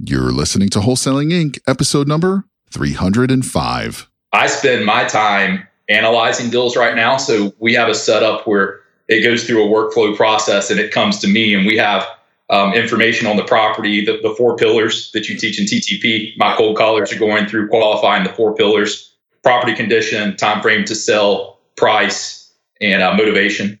You're listening to Wholesaling Inc., episode number 305. I spend my time analyzing deals right now. So we have a setup where it goes through a workflow process and it comes to me, and we have um, information on the property, the, the four pillars that you teach in TTP. My cold callers are going through qualifying the four pillars property condition, time frame to sell, price, and uh, motivation.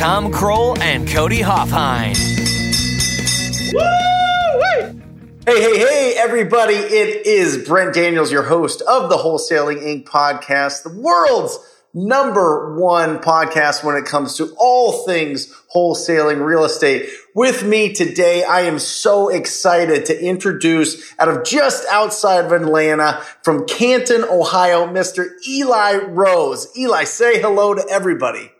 Tom Krol and Cody Hofhine. Hey, hey, hey, everybody. It is Brent Daniels, your host of the Wholesaling Inc. podcast, the world's number one podcast when it comes to all things wholesaling real estate. With me today, I am so excited to introduce out of just outside of Atlanta from Canton, Ohio, Mr. Eli Rose. Eli, say hello to everybody.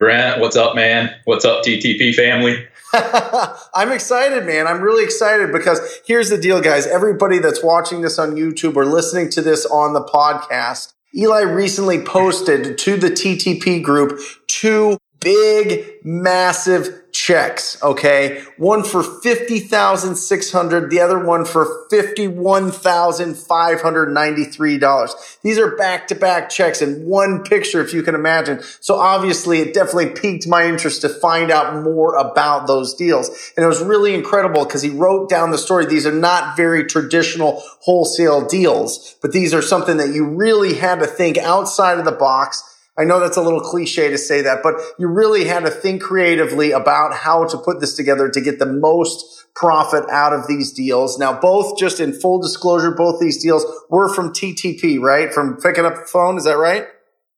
Brent, what's up, man? What's up, TTP family? I'm excited, man. I'm really excited because here's the deal, guys. Everybody that's watching this on YouTube or listening to this on the podcast, Eli recently posted to the TTP group two big, massive checks. Okay. One for 50,600, the other one for $51,593. These are back to back checks in one picture, if you can imagine. So obviously it definitely piqued my interest to find out more about those deals. And it was really incredible because he wrote down the story. These are not very traditional wholesale deals, but these are something that you really had to think outside of the box I know that's a little cliche to say that, but you really had to think creatively about how to put this together to get the most profit out of these deals. Now, both just in full disclosure, both these deals were from TTP, right? From picking up the phone. Is that right?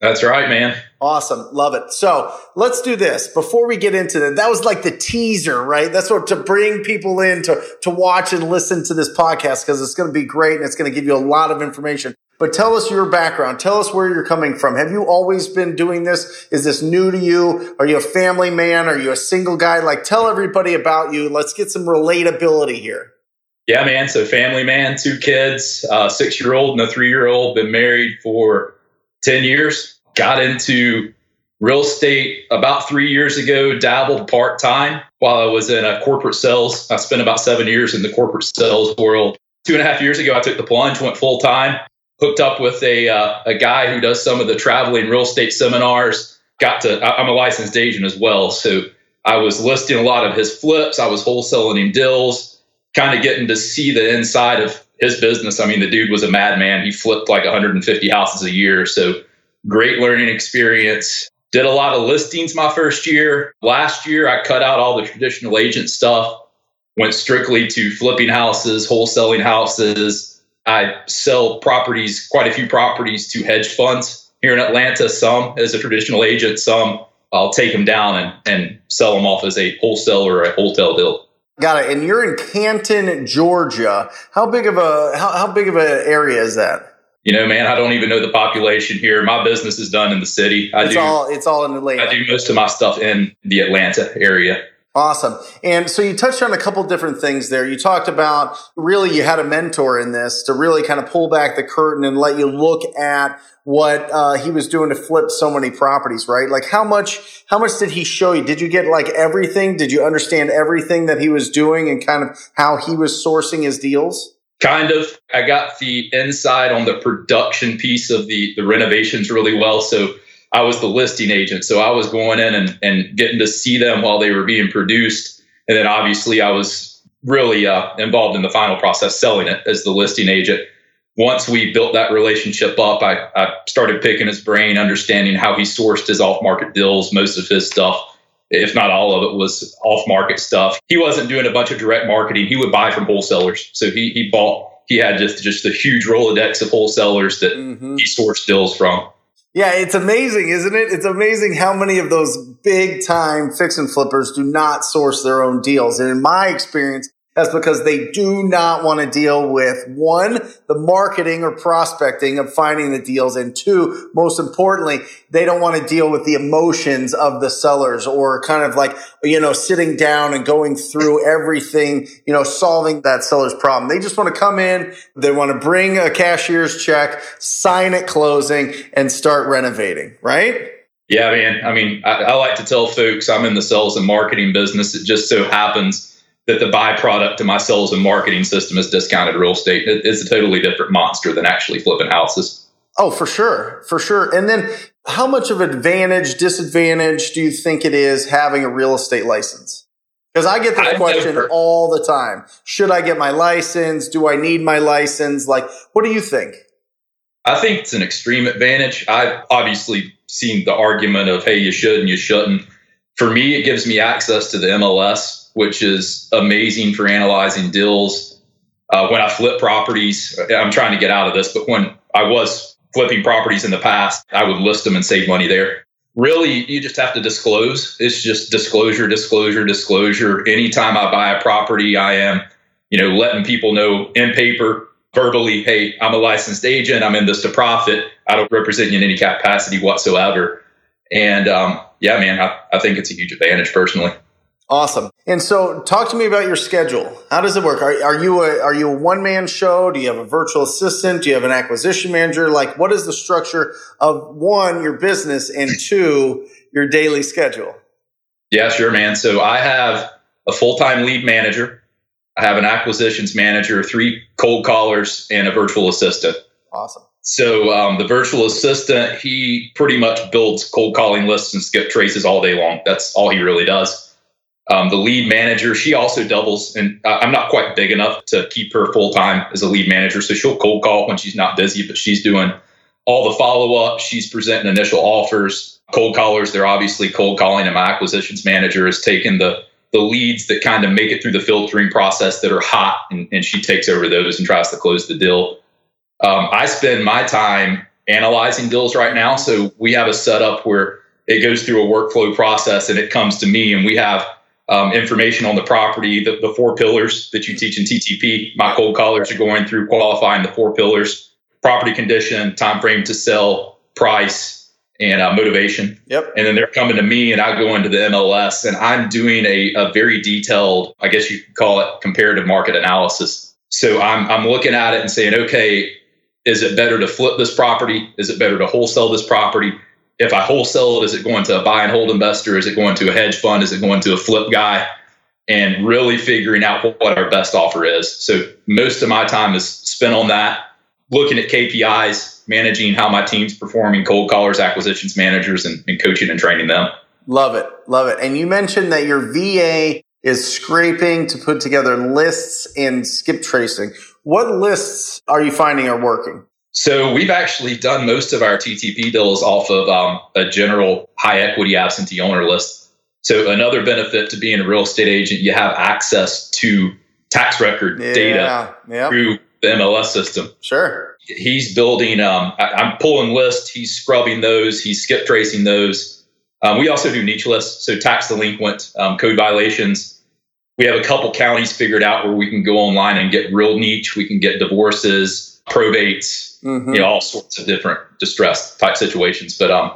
That's right, man. Awesome. Love it. So let's do this before we get into that. That was like the teaser, right? That's what to bring people in to, to watch and listen to this podcast because it's going to be great and it's going to give you a lot of information. But tell us your background. Tell us where you're coming from. Have you always been doing this? Is this new to you? Are you a family man? Are you a single guy? Like, tell everybody about you. Let's get some relatability here. Yeah, man. So, family man, two kids, uh, six year old and a three year old. Been married for 10 years. Got into real estate about three years ago, dabbled part time while I was in a corporate sales. I spent about seven years in the corporate sales world. Two and a half years ago, I took the plunge, went full time hooked up with a uh, a guy who does some of the traveling real estate seminars. Got to I'm a licensed agent as well, so I was listing a lot of his flips. I was wholesaling him deals, kind of getting to see the inside of his business. I mean, the dude was a madman. He flipped like 150 houses a year, so great learning experience. Did a lot of listings my first year. Last year, I cut out all the traditional agent stuff, went strictly to flipping houses, wholesaling houses I sell properties, quite a few properties to hedge funds here in Atlanta, some as a traditional agent, some I'll take them down and, and sell them off as a wholesaler or a wholesale deal. Got it. And you're in Canton, Georgia. How big of a how, how big of an area is that? You know, man, I don't even know the population here. My business is done in the city. I it's do all it's all in the Atlanta. I do most of my stuff in the Atlanta area. Awesome. And so you touched on a couple different things there. You talked about really you had a mentor in this to really kind of pull back the curtain and let you look at what uh, he was doing to flip so many properties, right? Like how much how much did he show you? Did you get like everything? Did you understand everything that he was doing and kind of how he was sourcing his deals? Kind of. I got the inside on the production piece of the the renovations really well. So I was the listing agent. So I was going in and, and getting to see them while they were being produced. And then obviously I was really uh, involved in the final process selling it as the listing agent. Once we built that relationship up, I, I started picking his brain, understanding how he sourced his off market deals. Most of his stuff, if not all of it, was off market stuff. He wasn't doing a bunch of direct marketing. He would buy from wholesalers. So he, he bought, he had just, just a huge Rolodex of wholesalers that mm-hmm. he sourced deals from. Yeah, it's amazing, isn't it? It's amazing how many of those big time fix and flippers do not source their own deals. And in my experience, That's because they do not want to deal with one, the marketing or prospecting of finding the deals. And two, most importantly, they don't want to deal with the emotions of the sellers or kind of like, you know, sitting down and going through everything, you know, solving that seller's problem. They just want to come in. They want to bring a cashier's check, sign at closing and start renovating, right? Yeah, man. I mean, I, I like to tell folks I'm in the sales and marketing business. It just so happens that the byproduct to my sales and marketing system is discounted real estate. It's a totally different monster than actually flipping houses. Oh, for sure. For sure. And then how much of advantage, disadvantage do you think it is having a real estate license? Because I get this question never, all the time. Should I get my license? Do I need my license? Like, what do you think? I think it's an extreme advantage. I've obviously seen the argument of, hey, you should and you shouldn't. For me, it gives me access to the MLS which is amazing for analyzing deals. Uh, when I flip properties, I'm trying to get out of this, but when I was flipping properties in the past, I would list them and save money there. Really, you just have to disclose. It's just disclosure, disclosure, disclosure. Anytime I buy a property, I am, you know, letting people know in paper, verbally, hey, I'm a licensed agent. I'm in this to profit. I don't represent you in any capacity whatsoever. And um, yeah, man, I, I think it's a huge advantage personally. Awesome. And so, talk to me about your schedule. How does it work? Are, are you a are you a one man show? Do you have a virtual assistant? Do you have an acquisition manager? Like, what is the structure of one your business and two your daily schedule? Yeah, sure, man. So I have a full time lead manager. I have an acquisitions manager, three cold callers, and a virtual assistant. Awesome. So um, the virtual assistant, he pretty much builds cold calling lists and skip traces all day long. That's all he really does. Um, the lead manager, she also doubles, and I'm not quite big enough to keep her full time as a lead manager. So she'll cold call when she's not busy, but she's doing all the follow up. She's presenting initial offers. Cold callers, they're obviously cold calling, and my acquisitions manager is taking the the leads that kind of make it through the filtering process that are hot, and, and she takes over those and tries to close the deal. Um, I spend my time analyzing deals right now. So we have a setup where it goes through a workflow process and it comes to me, and we have um, information on the property, the, the four pillars that you teach in TTP. My cold callers are going through qualifying the four pillars: property condition, time frame to sell, price, and uh, motivation. Yep. And then they're coming to me, and I go into the MLS, and I'm doing a, a very detailed, I guess you could call it comparative market analysis. So I'm I'm looking at it and saying, okay, is it better to flip this property? Is it better to wholesale this property? If I wholesale it, is it going to a buy and hold investor? Is it going to a hedge fund? Is it going to a flip guy? And really figuring out what our best offer is. So most of my time is spent on that, looking at KPIs, managing how my team's performing, cold callers, acquisitions managers, and, and coaching and training them. Love it. Love it. And you mentioned that your VA is scraping to put together lists and skip tracing. What lists are you finding are working? So we've actually done most of our TTP deals off of um, a general high equity absentee owner list. So another benefit to being a real estate agent, you have access to tax record yeah, data yep. through the MLS system. Sure. He's building. Um, I, am pulling lists. He's scrubbing those. He's skip tracing those. Um, we also do niche lists, so tax delinquent, um, code violations. We have a couple counties figured out where we can go online and get real niche. We can get divorces, probates, mm-hmm. you know, all sorts of different distress type situations. But um,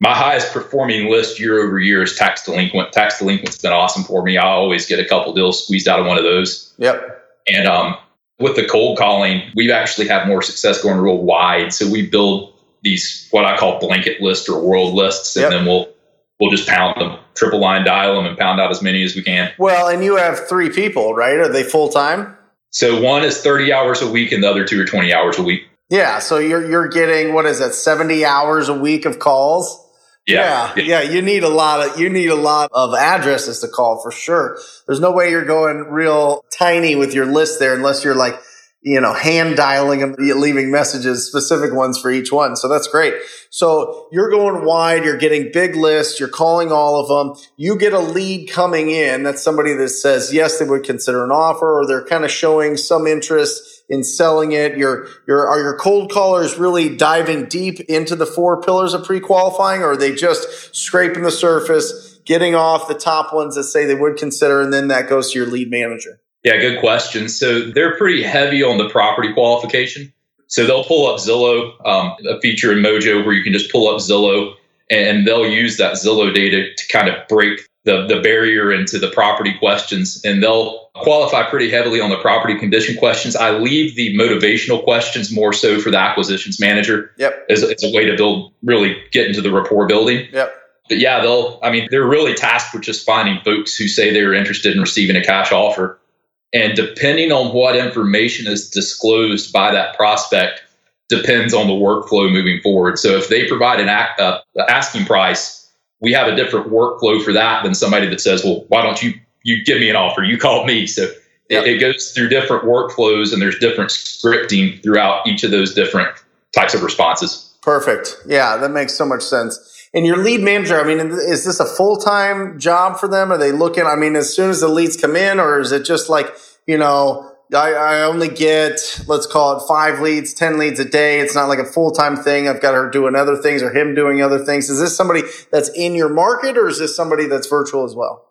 my highest performing list year over year is tax delinquent. Tax delinquent's been awesome for me. I always get a couple deals squeezed out of one of those. Yep. And um, with the cold calling, we've actually had more success going real wide. So we build these what I call blanket lists or world lists, and yep. then we'll we'll just pound them, triple line dial them, and pound out as many as we can. Well, and you have three people, right? Are they full time? So one is 30 hours a week, and the other two are 20 hours a week. Yeah, so you're you're getting what is that, seventy hours a week of calls? Yeah, yeah, yeah, You need a lot of you need a lot of addresses to call for sure. There's no way you're going real tiny with your list there unless you're like you know, hand dialing them, leaving messages, specific ones for each one. So that's great. So you're going wide, you're getting big lists, you're calling all of them. You get a lead coming in. That's somebody that says, yes, they would consider an offer or they're kind of showing some interest in selling it. Your, your, are your cold callers really diving deep into the four pillars of pre-qualifying or are they just scraping the surface, getting off the top ones that say they would consider and then that goes to your lead manager? Yeah, good question. So they're pretty heavy on the property qualification. So they'll pull up Zillow, um, a feature in Mojo where you can just pull up Zillow and they'll use that Zillow data to kind of break the, the barrier into the property questions. And they'll qualify pretty heavily on the property condition questions. I leave the motivational questions more so for the acquisitions manager Yep. as, as a way to build, really get into the rapport building. Yep. But yeah, they'll, I mean, they're really tasked with just finding folks who say they're interested in receiving a cash offer. And depending on what information is disclosed by that prospect, depends on the workflow moving forward. So if they provide an act, uh, asking price, we have a different workflow for that than somebody that says, well, why don't you, you give me an offer? You called me. So Yep. it, it goes through different workflows and there's different scripting throughout each of those different types of responses. Perfect. Yeah, that makes so much sense. And your lead manager, I mean, is this a full time job for them? Are they looking, I mean, as soon as the leads come in, or is it just like, you know, I, I only get, let's call it five leads, 10 leads a day. It's not like a full time thing. I've got her doing other things or him doing other things. Is this somebody that's in your market or is this somebody that's virtual as well?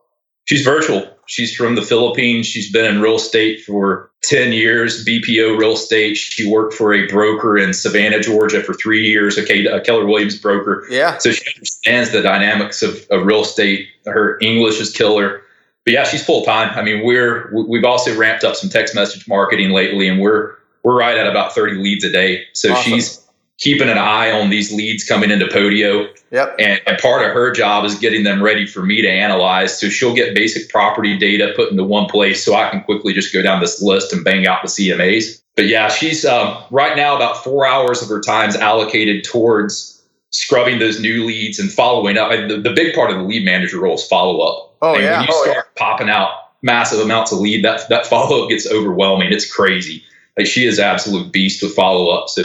She's virtual. She's from the Philippines. She's been in real estate for 10 years, BPO real estate. She worked for a broker in Savannah, Georgia for three years, a Keller Williams broker. Yeah. So she understands the dynamics of, of real estate. Her English is killer. But yeah, she's full time. I mean, we're we've also ramped up some text message marketing lately, and we're we're right at about 30 leads a day. So Awesome. she's keeping an eye on these leads coming into Podio. Yep. And, and part of her job is getting them ready for me to analyze. So she'll get basic property data put into one place so I can quickly just go down this list and bang out the CMAs. But yeah, she's um, right now about four hours of her time is allocated towards scrubbing those new leads and following up. And the, the big part of the lead manager role is follow up. Oh, and yeah. When you Oh, start popping out massive amounts of lead, that, that follow up gets overwhelming. It's crazy. Like she is absolute beast with follow up. So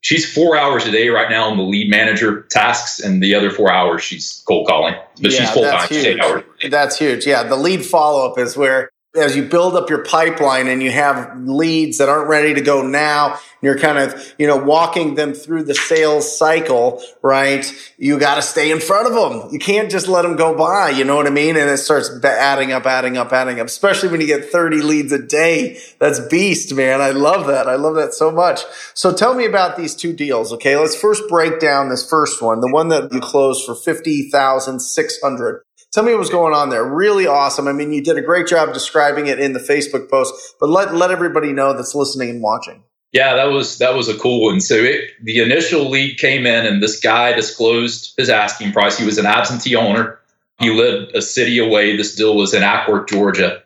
she's four hours a day right now on the lead manager tasks, and the other four hours she's cold calling. But she's full time. that's huge. That's huge. Yeah, the lead follow up is where as you build up your pipeline and you have leads that aren't ready to go now, and you're kind of you know walking them through the sales cycle, right? You got to stay in front of them. You can't just let them go by. You know what I mean? And it starts adding up, adding up, adding up. Especially when you get 30 leads a day. That's beast, man. I love that. I love that so much. So tell me about these two deals. Okay, let's first break down this first one, the one that you closed for fifty thousand six hundred. Tell me what was going on there. Really awesome. I mean, you did a great job describing it in the Facebook post, but let let everybody know that's listening and watching. Yeah, that was that was a cool one. So it, the initial lead came in, and this guy disclosed his asking price. He was an absentee owner. He lived a city away. This deal was in Acworth, Georgia,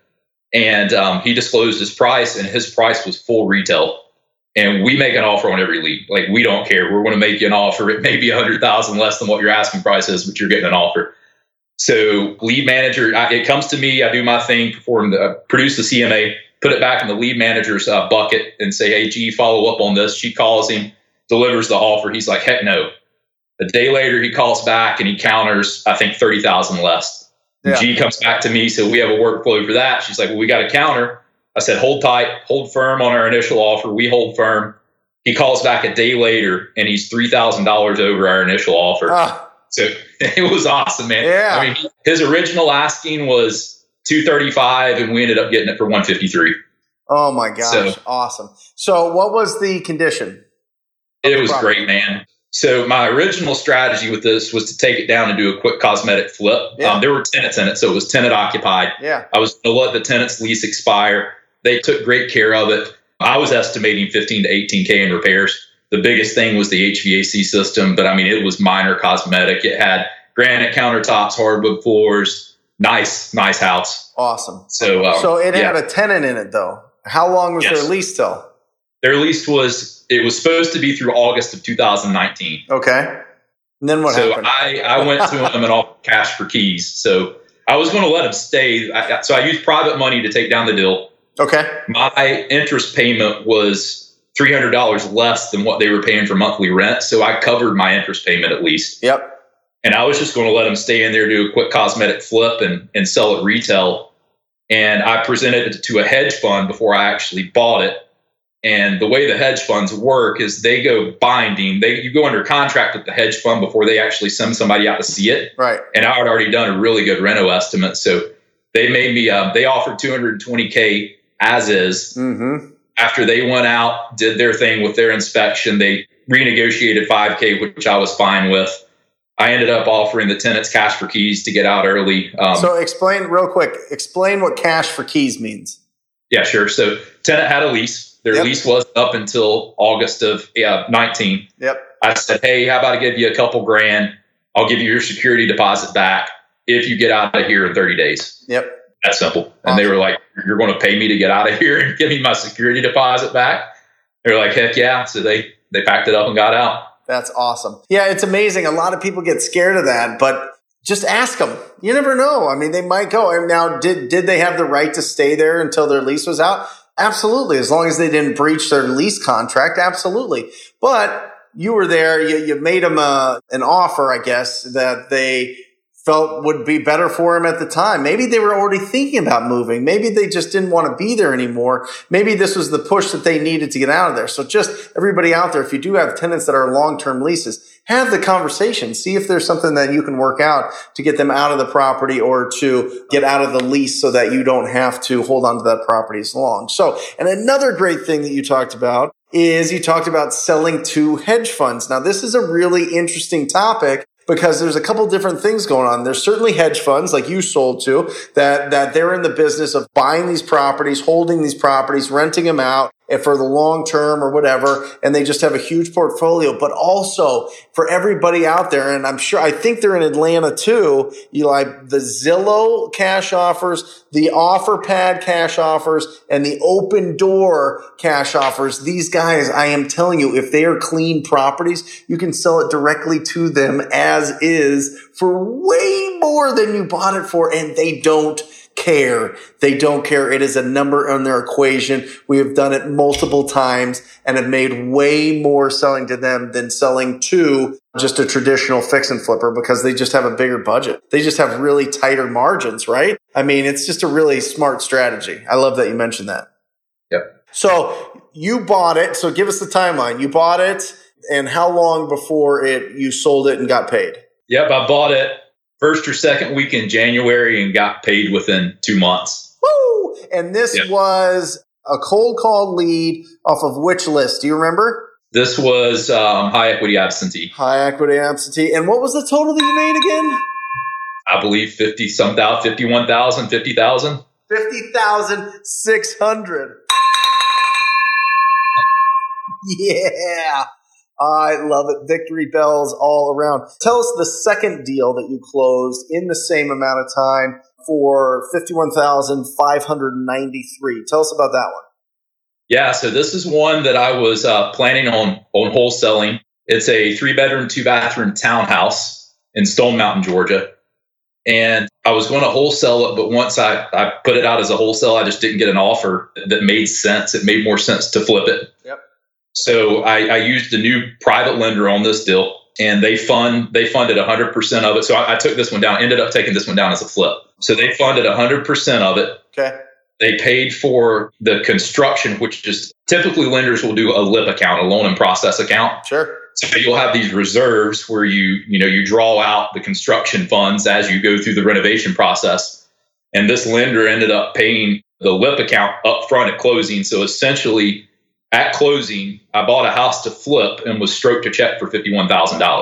and um, he disclosed his price, and his price was full retail. And we make an offer on every lead. Like we don't care. We're going to make you an offer. It may be a hundred thousand less than what your asking price is, but you're getting an offer. So lead manager, I, it comes to me. I do my thing, perform the, produce the CMA, put it back in the lead manager's uh, bucket, and say, "Hey, G, follow up on this." She calls him, delivers the offer. He's like, "Heck no." A day later, he calls back and he counters, I think thirty thousand less. Yeah. G comes back to me, so we have a workflow for that. She's like, "Well, we got a counter." I said, "Hold tight, hold firm on our initial offer." We hold firm. He calls back a day later, and he's three thousand dollars over our initial offer. Ah, So it was awesome, man. Yeah. I mean, his original asking was 235 and we ended up getting it for 153. oh my gosh, So- awesome. So, what was the condition? It was Property. great, man. So my original strategy with this was to take it down and do a quick cosmetic flip. Yeah. Um, there were tenants in it, so it was tenant occupied. Yeah, I was going to let the tenant's lease expire. They took great care of it. I was estimating 15 to 18K in repairs. The biggest thing was the HVAC system, but I mean, it was minor cosmetic. It had granite countertops, hardwood floors, nice, nice house. awesome. So, um, so it yeah. had a tenant in it, though. How long was Yes. their lease till? their lease was, it was supposed to be through August of 2019. Okay. And then what so happened? I, I went to them and offered cash for keys. So I was going to let them stay. I, so I used private money to take down the deal. okay. my interest payment was $300 less than what they were paying for monthly rent. So I covered my interest payment at least. Yep. And I was just going to let them stay in there, do a quick cosmetic flip and, and sell it retail. And I presented it to a hedge fund before I actually bought it. And the way the hedge funds work is they go binding. They you go under contract with the hedge fund before they actually send somebody out to see it Right. and I had already done a really good reno estimate. So they made me, uh, they offered 220K as is. Mm-hmm. After they went out, did their thing with their inspection, they renegotiated 5K, which I was fine with. I ended up offering the tenants cash for keys to get out early. Um, So explain real quick. Explain what cash for keys means. yeah, sure. So tenant had a lease. Their Yep. lease was up until August of yeah, 19. Yep. I said, hey, how about I give you a couple grand? I'll give you your security deposit back if you get out of here in 30 days. Yep. That's simple. And they were like, you're going to pay me to get out of here and give me my security deposit back? They were like, heck yeah. So they, they packed it up and got out. That's awesome. Yeah, it's amazing. A lot of people get scared of that, but just ask them. You never know. I mean, they might go. And now, did did they have the right to stay there until their lease was out? Absolutely. As long as they didn't breach their lease contract, absolutely. But you were there. You, you made them a, uh, an offer, I guess, that they felt would be better for him at the time. Maybe they were already thinking about moving. Maybe they just didn't want to be there anymore. Maybe this was the push that they needed to get out of there. So just everybody out there, if you do have tenants that are long-term leases, have the conversation. See if there's something that you can work out to get them out of the property or to get out of the lease so that you don't have to hold on to that property as long. So, and another great thing that you talked about is you talked about selling to hedge funds. Now, this is a really interesting topic because there's a couple different things going on. There's certainly hedge funds like you sold to that, that they're in the business of buying these properties, holding these properties, renting them out for the long term or whatever. And they just have a huge portfolio, but also for everybody out there. And I'm sure, I think they're in Atlanta too. Eli, the Zillow cash offers, the Offerpad cash offers and the Opendoor cash offers. These guys, I am telling you, if they are clean properties, you can sell it directly to them as is for way more than you bought it for. And they don't care. They don't care. It is a number on their equation. We have done it multiple times and have made way more selling to them than selling to just a traditional fix and flipper because they just have a bigger budget. They just have really tighter margins, right? I mean, it's just a really smart strategy. I love that you mentioned that. Yep. So you bought it. So give us the timeline. You bought it and how long before it you sold it and got paid? Yep. I bought it first or second week in January and got paid within two months. Woo! And this Yep. was a cold call lead off of which list? Do you remember? This was um, high equity absentee. High equity absentee. And what was the total that you made again? I believe 50 some thousand, 51,000, 50,000. 50,600. Yeah. I love it. Victory bells all around. Tell us the second deal that you closed in the same amount of time for 51,593. Tell us about that one. Yeah, so this is one that I was uh, planning on on wholesaling. It's a three bedroom, two bathroom townhouse in Stone Mountain, Georgia. And I was going to wholesale it, but once I, I put it out as a wholesale, I just didn't get an offer that made sense. It made more sense to flip it. Yep. So I, I used a new private lender on this deal, and they fund they funded 100% of it. So I, I took this one down. Ended up taking this one down as a flip. So they funded 100% of it. Okay. They paid for the construction, which is typically lenders will do a LIP account, a loan in process account. Sure. So you'll have these reserves where you, you know, you draw out the construction funds as you go through the renovation process. And this lender ended up paying the LIP account up front at closing. So essentially at closing, I bought a house to flip and was stroked a check for $51,000.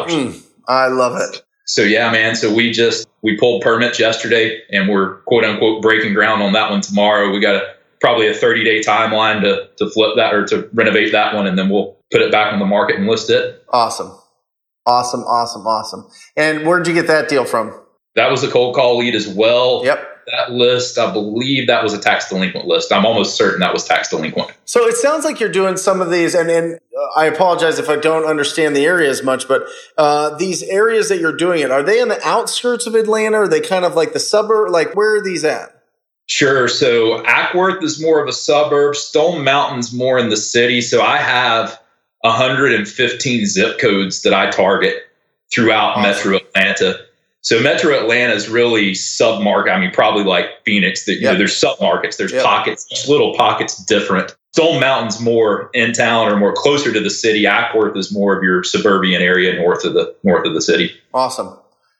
Mm, I love it. So yeah, man. So we just we pulled permits yesterday, and we're quote unquote breaking ground on that one tomorrow. We got a probably a 30 day timeline to to flip that or to renovate that one, and then we'll put it back on the market and list it. Awesome. Awesome. Awesome. Awesome. And where'd you get that deal from? That was a cold call lead as well. Yep. That list, I believe that was a tax delinquent list. I'm almost certain that was tax delinquent. So it sounds like you're doing some of these, and, and uh, I apologize if I don't understand the area as much, but uh, these areas that you're doing it, are they in the outskirts of Atlanta? Are they kind of like the suburb? Like, where are these at? Sure. So Acworth is more of a suburb. Stone Mountain's more in the city. So I have 115 zip codes that I target throughout Awesome. Metro Atlanta. So Metro Atlanta is really submarket. I mean, probably like Phoenix. That you know, Yep. there's submarkets. There's Yep. pockets. Each little pocket's different. Stone Mountain's more in town or more closer to the city. Acworth is more of your suburban area north of the north of the city. Awesome.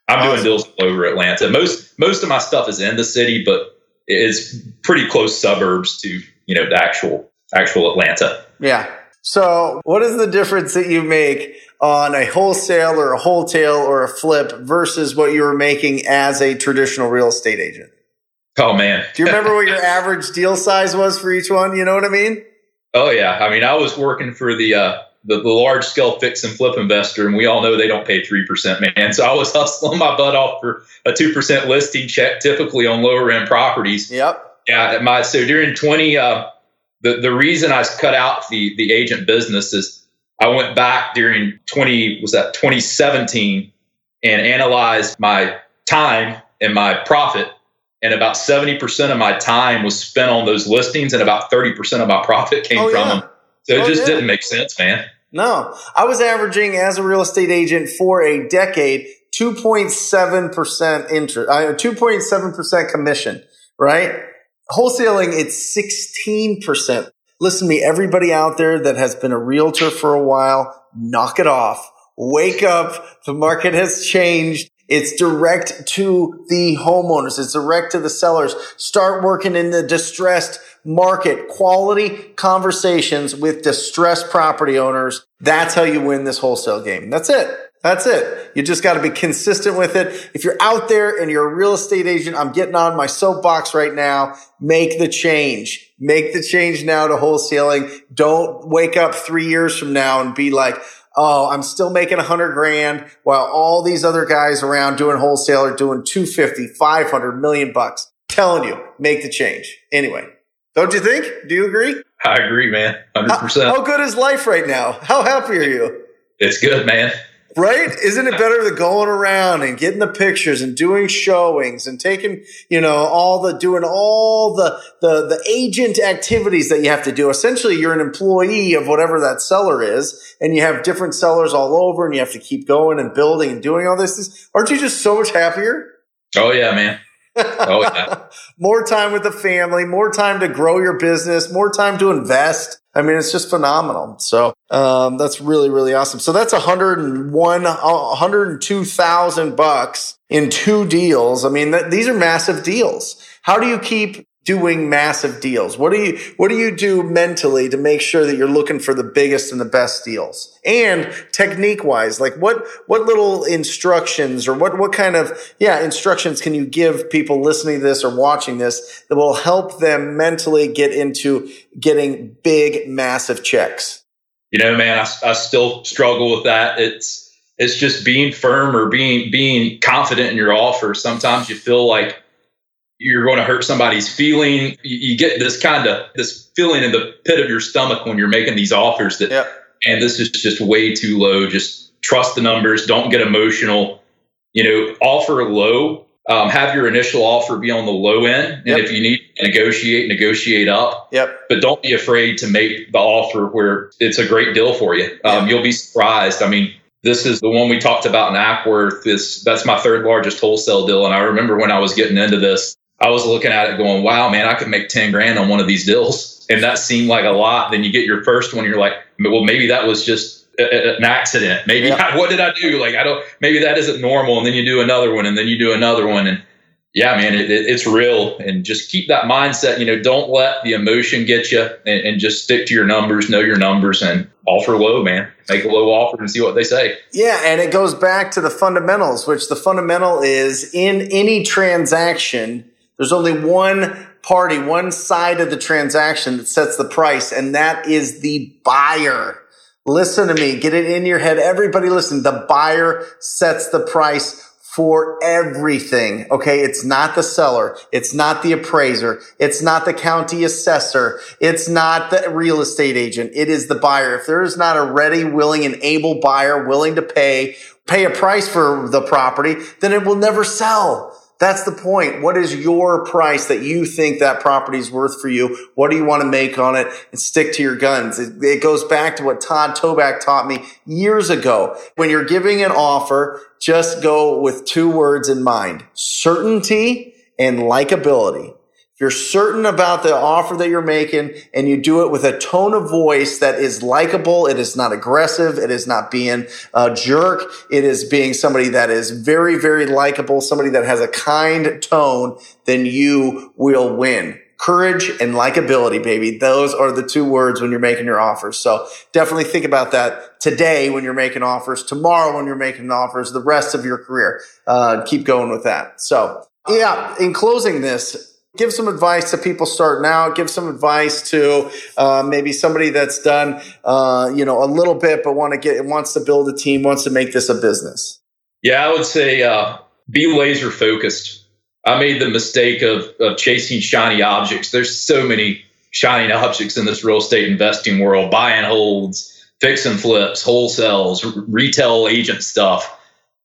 I'm Awesome. doing deals all over Atlanta. Most most of my stuff is in the city, but it's pretty close suburbs to you know, the actual actual Atlanta. Yeah. So, what is the difference that you make on a wholesale or a wholesale or a flip versus what you were making as a traditional real estate agent? Oh man. Do you remember what your average deal size was for each one? You know what I mean? Oh yeah. I mean, I was working for the uh, the, the large scale fix and flip investor, and we all know they don't pay three percent, man. So I was hustling my butt off for a two percent listing check, typically on lower end properties. Yep. Yeah. My so during twenty, uh, the the reason I cut out the the agent business is I went back during twenty was that twenty seventeen and analyzed my time and my profit. And about 70% of my time was spent on those listings, and about 30% of my profit came Oh, from yeah. them. So it Oh, just yeah. didn't make sense, man. No, I was averaging as a real estate agent for a decade, 2.7% interest, uh, 2.7% commission, right? Wholesaling, it's 16%. Listen to me, everybody out there that has been a realtor for a while, knock it off. Wake up. The market has changed. It's direct to the homeowners. It's direct to the sellers. Start working in the distressed market. Quality conversations with distressed property owners. That's how you win this wholesale game. That's it. That's it. You just got to be consistent with it. If you're out there and you're a real estate agent, I'm getting on my soapbox right now. Make the change. Make the change now to wholesaling. Don't wake up three years from now and be like, oh, I'm still making a hundred grand while all these other guys around doing wholesale are doing 250, 500 million bucks. Telling you, make the change. Anyway, don't you think? Do you agree? I agree, man. 100%. How good is life right now? How happy are you? It's good, man. Right? Isn't it better than going around and getting the pictures and doing showings and taking, you know, all the, doing all the, the, the agent activities that you have to do? Essentially, you're an employee of whatever that seller is and you have different sellers all over and you have to keep going and building and doing all this. Aren't you just so much happier? Oh, yeah, man. Oh, yeah. more time with the family, more time to grow your business, more time to invest. I mean, it's just phenomenal. So, um, that's really, really awesome. So that's 101, uh, 102,000 bucks in two deals. I mean, th- these are massive deals. How do you keep doing massive deals? What do you, what do you do mentally to make sure that you're looking for the biggest and the best deals? And technique wise, like what, what little instructions or what, what kind of, yeah, instructions can you give people listening to this or watching this that will help them mentally get into getting big, massive checks? you know, man, I, I still struggle with that. It's it's just being firm or being being confident in your offer. Sometimes you feel like you're going to hurt somebody's feeling. You, you get this kind of this feeling in the pit of your stomach when you're making these offers that, Yep. and this is just way too low. Just trust the numbers. Don't get emotional. You know, offer low. Um, have your initial offer be on the low end, and Yep. if you need to negotiate, negotiate up Yep. but don't be afraid to make the offer where it's a great deal for you. Um, You'll be surprised. I mean, this is the one we talked about in Acworth. Is that's my third largest wholesale deal, and I remember when I was getting into this, I was looking at it going, "Wow, man, I could make ten grand on one of these deals," and that seemed like a lot. Then you get your first one, you're like, "Well, maybe that was just." a- a- An accident. Maybe Yeah. what did I do? Like I don't. Maybe that isn't normal. And then you do another one, and then you do another one, and yeah, man, it, it, it's real. And just keep that mindset. You know, don't let the emotion get you, and, and just stick to your numbers, know your numbers, and offer low, man. Make a low offer and see what they say. Yeah, and it goes back to the fundamentals, which the fundamental is in any transaction, there's only one party, one side of the transaction that sets the price, and that is the buyer. Listen to me, get it in your head. Everybody listen, the buyer sets the price for everything. Okay. It's not the seller. It's not the appraiser. It's not the county assessor. It's not the real estate agent. It is the buyer. If there is not a ready, willing, and able buyer willing to pay, pay a price for the property, then it will never sell. That's the point. What is your price that you think that property is worth for you? What do you want to make on it? And stick to your guns. It, it goes back to what Todd Toback taught me years ago. When you're giving an offer, just go with two words in mind. Certainty and likability. You're certain about the offer that you're making and you do it with a tone of voice that is likable, it is not aggressive, it is not being a jerk, it is being somebody that is very, very likable, somebody that has a kind tone, then you will win. Courage and likability, baby. Those are the two words when you're making your offers. So definitely think about that today when you're making offers, tomorrow when you're making offers, the rest of your career. Uh, keep going with that. So yeah, in closing this, give some advice to people starting out. Give some advice to uh, maybe somebody that's done, uh, you know, a little bit, but want to get wants to build a team, wants to make this a business. Yeah, I would say uh, be laser focused I made the mistake of, of chasing shiny objects. There's so many shiny objects in this real estate investing world, buy and holds, fix and flips, wholesales, retail agent stuff.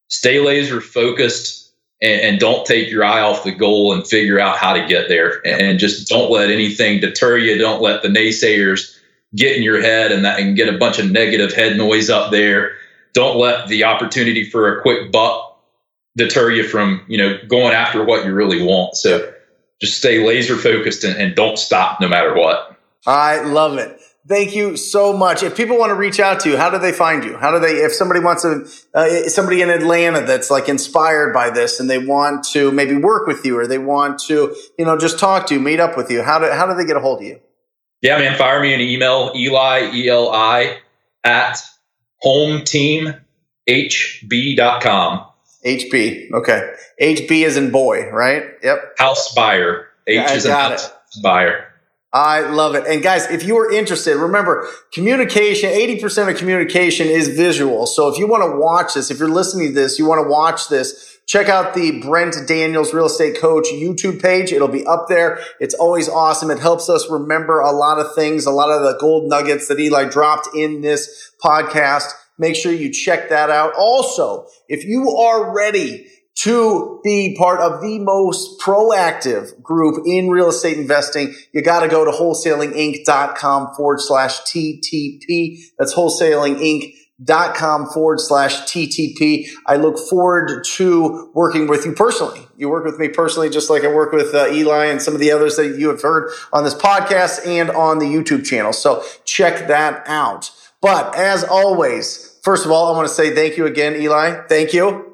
Stay laser focused and, and, don't take your eye off the goal and figure out how to get there. And just don't let anything deter you. Don't let the naysayers get in your head and that and get a bunch of negative head noise up there. Don't let the opportunity for a quick buck deter you from you know going after what you really want. So just stay laser focused and, and don't stop no matter what. I love it. Thank you so much. If people want to reach out to you, how do they find you? How do they, if somebody wants to, uh, somebody in Atlanta that's like inspired by this and they want to maybe work with you or they want to, you know, just talk to you, meet up with you, how do, how do they get a hold of you? Yeah, man, fire me an email, Eli, E-L-I at home hometeamhb.com. HB. Okay. HB is in boy, right? Yep. House buyer. H yeah, is in house buyer. I love it. And guys, if you are interested, remember communication, 80% of communication is visual. So if you want to watch this, if you're listening to this, you want to watch this, check out the Brent Daniels Real Estate Coach YouTube page. It'll be up there. It's always awesome. It helps us remember a lot of things, a lot of the gold nuggets that Eli dropped in this podcast. Make sure you check that out. Also, if you are ready to be part of the most proactive group in real estate investing, you got to go to wholesalinginc.com forward slash TTP. That's wholesalinginc.com forward slash TTP. I look forward to working with you personally. You work with me personally, just like I work with uh, Eli and some of the others that you have heard on this podcast and on the YouTube channel. So check that out. But as always, first of all, I want to say thank you again, Eli. Thank you.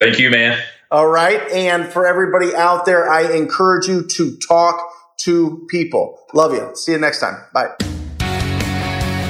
Thank you, man. All right. And for everybody out there, I encourage you to talk to people. Love you. See you next time. Bye.